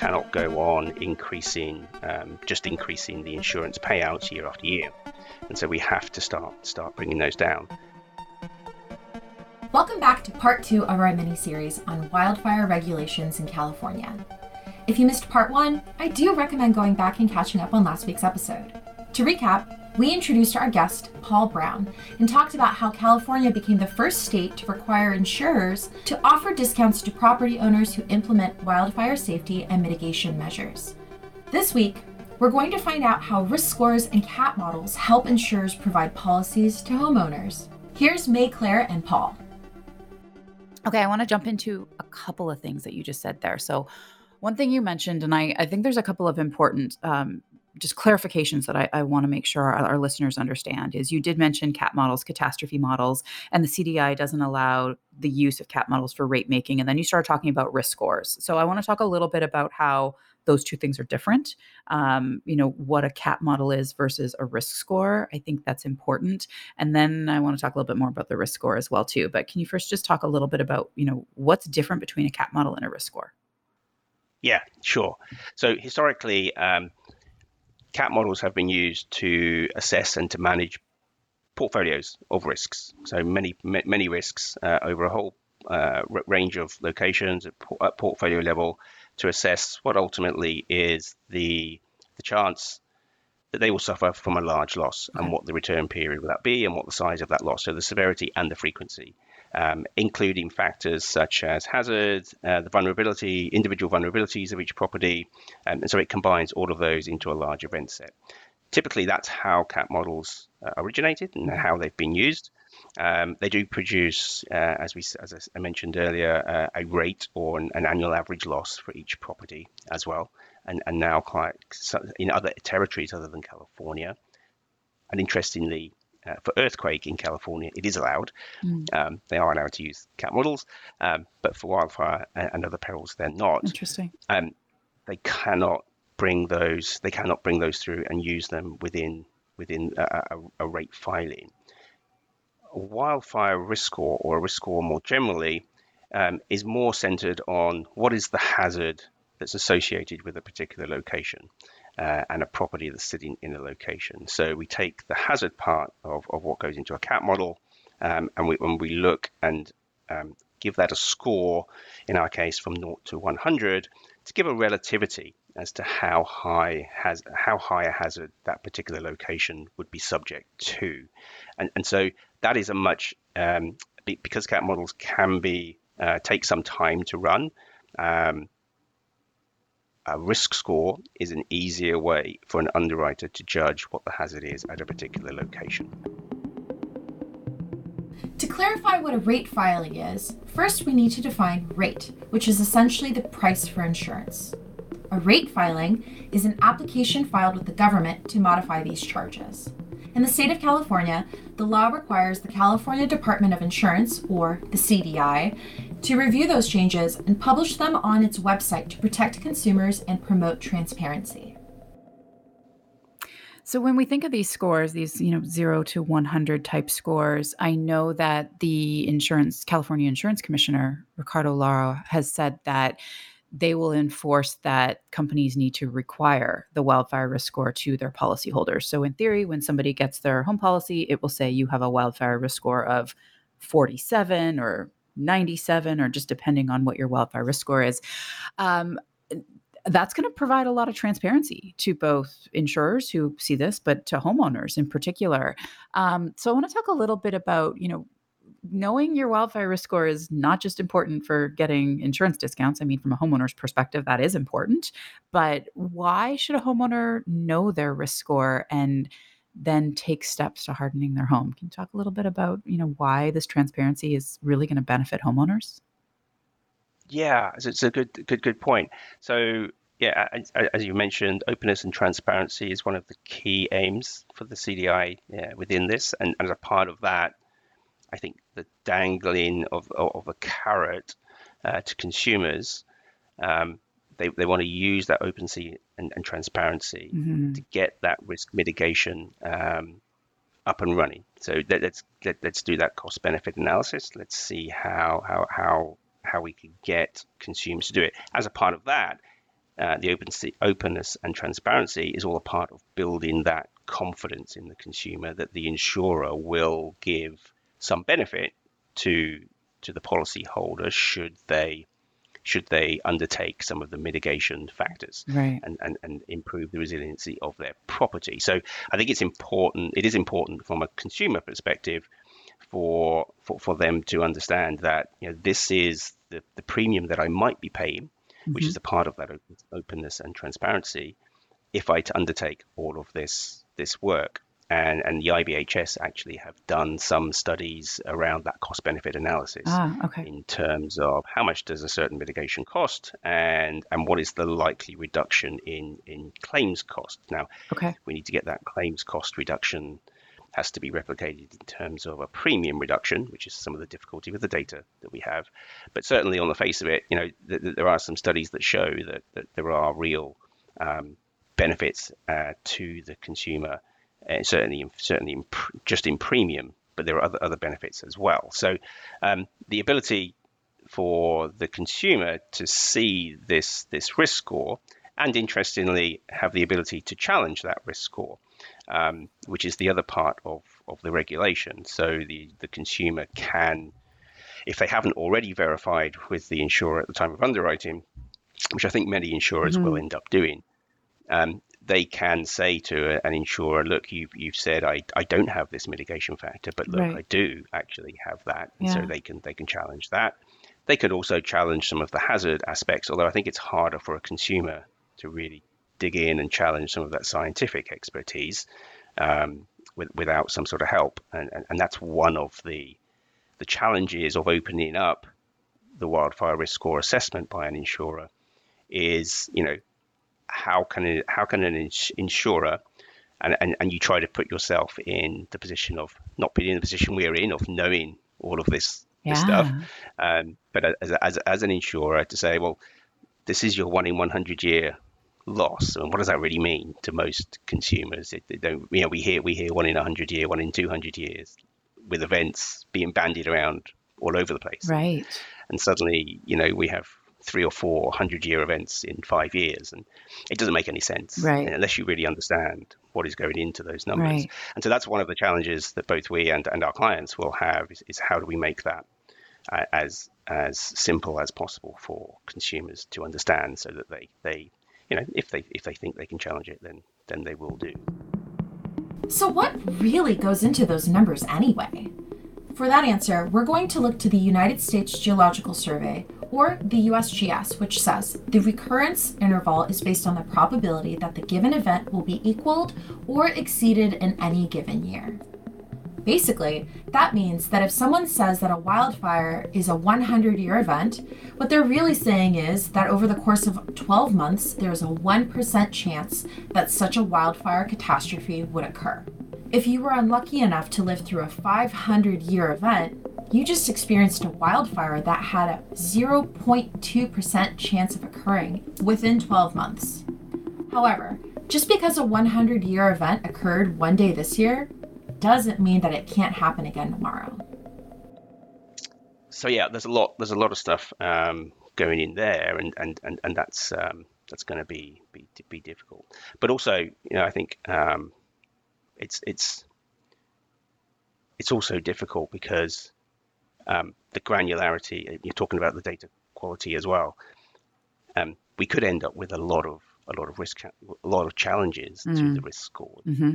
cannot go on increasing, um, just increasing the insurance payouts year after year, and so we have to start start bringing those down. Welcome back to part two of our mini series on wildfire regulations in California. If you missed part one, I do recommend going back and catching up on last week's episode. To recap, we introduced our guest, Paul Brown, and talked about how California became the first state to require insurers to offer discounts to property owners who implement wildfire safety and mitigation measures. This week, we're going to find out how risk scores and CAT models help insurers provide policies to homeowners. Here's Maiclaire and Paul. Okay, I want to jump into a couple of things that you just said there. So, one thing you mentioned, and I, I think there's a couple of important um, just clarifications that I, I want to make sure our, our, listeners understand is you did mention cat models, catastrophe models, and the CDI doesn't allow the use of cat models for rate making. And then you started talking about risk scores. So I want to talk a little bit about how those two things are different. Um, you know, what a cat model is versus a risk score. I think that's important. And then I want to talk a little bit more about the risk score as well too. But can you first just talk a little bit about, you know, what's different between a cat model and a risk score? Yeah, sure. So historically, um, cat models have been used to assess and to manage portfolios of risks. So many many risks uh, over a whole uh, range of locations at, at, portfolio level to assess what ultimately is the the chance that they will suffer from a large loss and what the return period will that be and what the size of that loss. So the severity and the frequency um, including factors such as hazard, uh, the vulnerability, individual vulnerabilities of each property. Um, and so it combines all of those into a large event set. Typically, that's how CAT models uh, originated and how they've been used. Um, they do produce, uh, as we as I mentioned earlier, uh, a rate or an, an, annual average loss for each property as well, and and now quite in other territories other than California. And interestingly, uh, for earthquake in California, it is allowed. Mm. Um, they are allowed to use cat models, um, but for wildfire and, other perils, they're not. Interesting. Um, they cannot bring those. They cannot bring those through and use them within within a, a, a rate filing. A wildfire risk score or a risk score more generally um, is more centered on what is the hazard that's associated with a particular location uh, and a property that's sitting in a location. So we take the hazard part of, of what goes into a CAT model, um, and we, when we look and um, give that a score, in our case from 0 to 100, to give a relativity as to how high has how high a hazard that particular location would be subject to, and and so that is a much um, because CAT models can be uh, take some time to run. Um, a risk score is an easier way for an underwriter to judge what the hazard is at a particular location. To clarify what a rate filing is, first we need to define rate, which is essentially the price for insurance. A rate filing is an application filed with the government to modify these charges. In the state of California, the law requires the California Department of Insurance, or the CDI, to review those changes and publish them on its website to protect consumers and promote transparency. So when we think of these scores, these you know 0 to 100 type scores, I know that the insurance California Insurance Commissioner Ricardo Lara has said that they will enforce that companies need to require the wildfire risk score to their policyholders. So, in theory, when somebody gets their home policy, it will say you have a wildfire risk score of 47 or 97, or just depending on what your wildfire risk score is. Um, that's going to provide a lot of transparency to both insurers who see this, but to homeowners in particular. Um, so, I want to talk a little bit about, you know, knowing your wildfire risk score is not just important for getting insurance discounts. I mean, from a homeowner's perspective, that is important. But why should a homeowner know their risk score and then take steps to hardening their home? Can you talk a little bit about, you know, why this transparency is really going to benefit homeowners? Yeah, it's a good, good, good point. So, yeah, as, you mentioned, openness and transparency is one of the key aims for the CDI yeah, within this, and, and as a part of that, I think the dangling of, of a carrot uh, to consumers, um, they, they want to use that openness and, and transparency mm-hmm. to get that risk mitigation um, up and running. So let, us let, us let us do that cost benefit analysis. Let's see how how how how we can get consumers to do it. As a part of that, uh, the open, openness and transparency is all a part of building that confidence in the consumer that the insurer will give some benefit to to the policyholder should they should they undertake some of the mitigation factors right. and, and, and improve the resiliency of their property. So I think it's important, it is important from a consumer perspective for for, for them to understand that you know this is the, the premium that I might be paying, mm-hmm. which is a part of that openness and transparency, if I to undertake all of this this work and and the IBHS actually have done some studies around that cost benefit analysis ah, okay. in terms of how much does a certain mitigation cost and and what is the likely reduction in in claims cost. Now, okay. we need to get that claims cost reduction has to be replicated in terms of a premium reduction, which is some of the difficulty with the data that we have. But certainly, on the face of it, you know, th- th- there are some studies that show that, that there are real um, benefits uh, to the consumer uh, certainly certainly in pr- just in premium, but there are other other benefits as well. So um, the ability for the consumer to see this this risk score and interestingly have the ability to challenge that risk score, um, which is the other part of, of the regulation. So the, the consumer can, if they haven't already verified with the insurer at the time of underwriting, which I think many insurers mm-hmm. will end up doing, um, they can say to an insurer, look, you've, you've said I, I don't have this mitigation factor, but look, right. I do actually have that. Yeah. so they can they can challenge that. They could also challenge some of the hazard aspects, although I think it's harder for a consumer to really dig in and challenge some of that scientific expertise um, with, without some sort of help. And, and, and that's one of the the challenges of opening up the wildfire risk score assessment by an insurer is, you know, how can it, how can an ins- insurer and, and, and you try to put yourself in the position of not being in the position we're in of knowing all of this, yeah. this stuff. Um, but as, as, as an insurer to say well this is your one in 100 year loss. And what does that really mean to most consumers? It, they don't you know we hear we hear one in 100 year one in 200 years with events being bandied around all over the place. Right. And suddenly you know we have three or four hundred year events in five years, and it doesn't make any sense right. unless you really understand what is going into those numbers. Right. And so that's one of the challenges that both we and, and our clients will have is, is how do we make that uh, as as simple as possible for consumers to understand, so that they they you know if they if they think they can challenge it, then then they will do. So what really goes into those numbers anyway? For that answer, we're going to look to the United States Geological Survey, or the USGS, which says the recurrence interval is based on the probability that the given event will be equaled or exceeded in any given year. Basically, that means that if someone says that a wildfire is a 100 year event, what they're really saying is that over the course of 12 months, there's a 1% chance that such a wildfire catastrophe would occur. If you were unlucky enough to live through a 500 year event, you just experienced a wildfire that had a 0.2% chance of occurring within 12 months. However, just because a 100 year event occurred one day this year doesn't mean that it can't happen again tomorrow. So yeah, there's a lot there's a lot of stuff um, going in there, and and and, and that's um, that's going to be, be be difficult. But also, you know, I think um, it's it's it's also difficult because um, the granularity. You're talking about the data quality as well. Um, we could end up with a lot of a lot of risk, a lot of challenges mm. to the risk score, mm-hmm.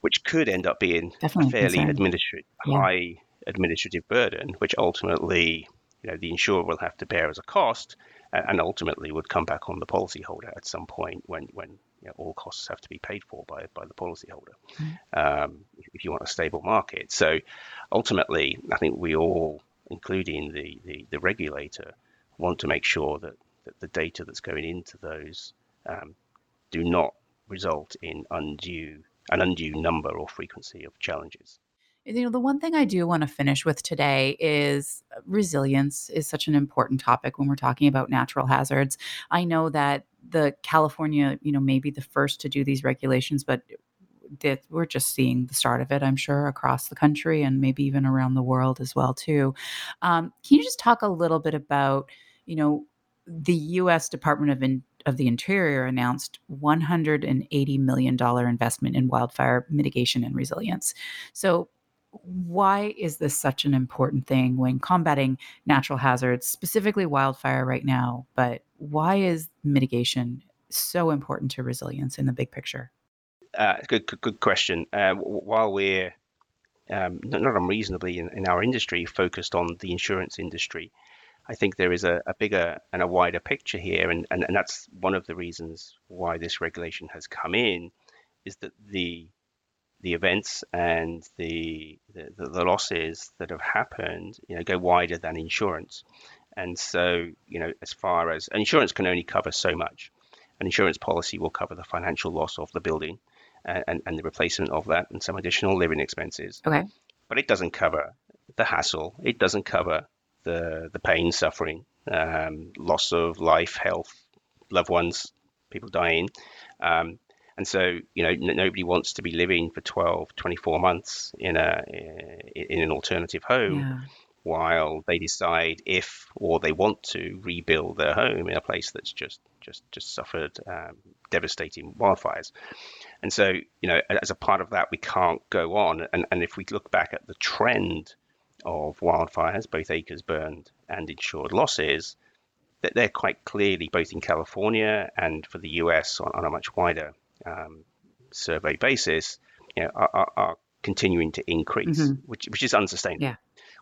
which could end up being Definitely a fairly administrative, yeah. high administrative burden, which ultimately, you know, the insurer will have to bear as a cost, and ultimately would come back on the policyholder at some point when when you know, all costs have to be paid for by by the policyholder mm. um, if you want a stable market. So ultimately, I think we all, including the, the, the regulator, want to make sure that, that the data that's going into those um, do not result in undue an undue number or frequency of challenges. You know, the one thing I do want to finish with today is uh, resilience is such an important topic when we're talking about natural hazards. I know that the California, you know, may be the first to do these regulations, but that we're just seeing the start of it, I'm sure, across the country and maybe even around the world as well too. Um, can you just talk a little bit about, you know, the U.S. Department of In- of the Interior announced $180 million investment in wildfire mitigation and resilience. So, why is this such an important thing when combating natural hazards, specifically wildfire right now? But why is mitigation so important to resilience in the big picture? Uh, good, good, good question. Uh, while we're um, not, unreasonably in, in, our industry focused on the insurance industry, I think there is a, a bigger and a wider picture here, and, and, and that's one of the reasons why this regulation has come in, is that the the events and the, the, the losses that have happened, you know, go wider than insurance. And so, you know, as far as insurance can only cover so much, an insurance policy will cover the financial loss of the building and, and, the replacement of that and some additional living expenses. Okay. But it doesn't cover the hassle. It doesn't cover the the pain, suffering, um, loss of life, health, loved ones, people dying. Um, and so, you know, n- nobody wants to be living for 12, 24 months in a in an alternative home yeah. while they decide if or they want to rebuild their home in a place that's just just just suffered um, devastating wildfires. And so, you know, as a part of that, we can't go on. And, and if we look back at the trend of wildfires, both acres burned and insured losses, that they're quite clearly both in California and for the US on, on a much wider um, survey basis, you know, are, are, are continuing to increase, mm-hmm. which which is unsustainable. Yeah.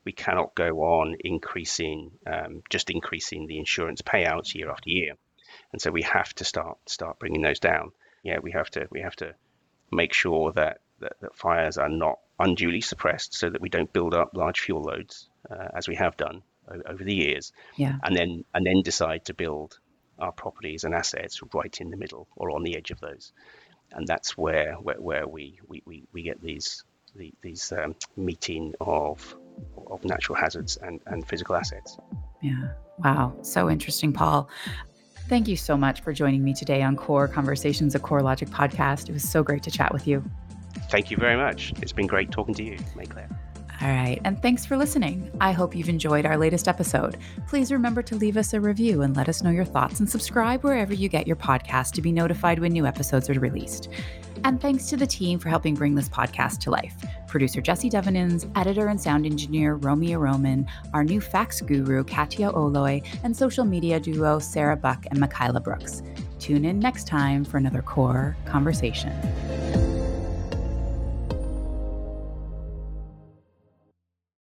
We cannot go on increasing, um, just increasing the insurance payouts year after year, and so we have to start start bringing those down. Yeah, we have to we have to make sure that that, that fires are not unduly suppressed so that we don't build up large fuel loads uh, as we have done over the years yeah. and then and then decide to build our properties and assets right in the middle or on the edge of those and that's where where, where we, we, we, we get these the, these um, meeting of of natural hazards and, and physical assets yeah wow so interesting paul Thank you so much for joining me today on Core Conversations, a CoreLogic podcast. It was so great to chat with you. Thank you very much. It's been great talking to you, Maiclaire. All right, and thanks for listening. I hope you've enjoyed our latest episode. Please remember to leave us a review and let us know your thoughts and subscribe wherever you get your podcast to be notified when new episodes are released. And thanks to the team for helping bring this podcast to life. Producer Jesse Devenins, editor and sound engineer Romeo Roman, our new fax guru Katia Oloy, and social media duo Sarah Buck and Michaela Brooks. Tune in next time for another core conversation.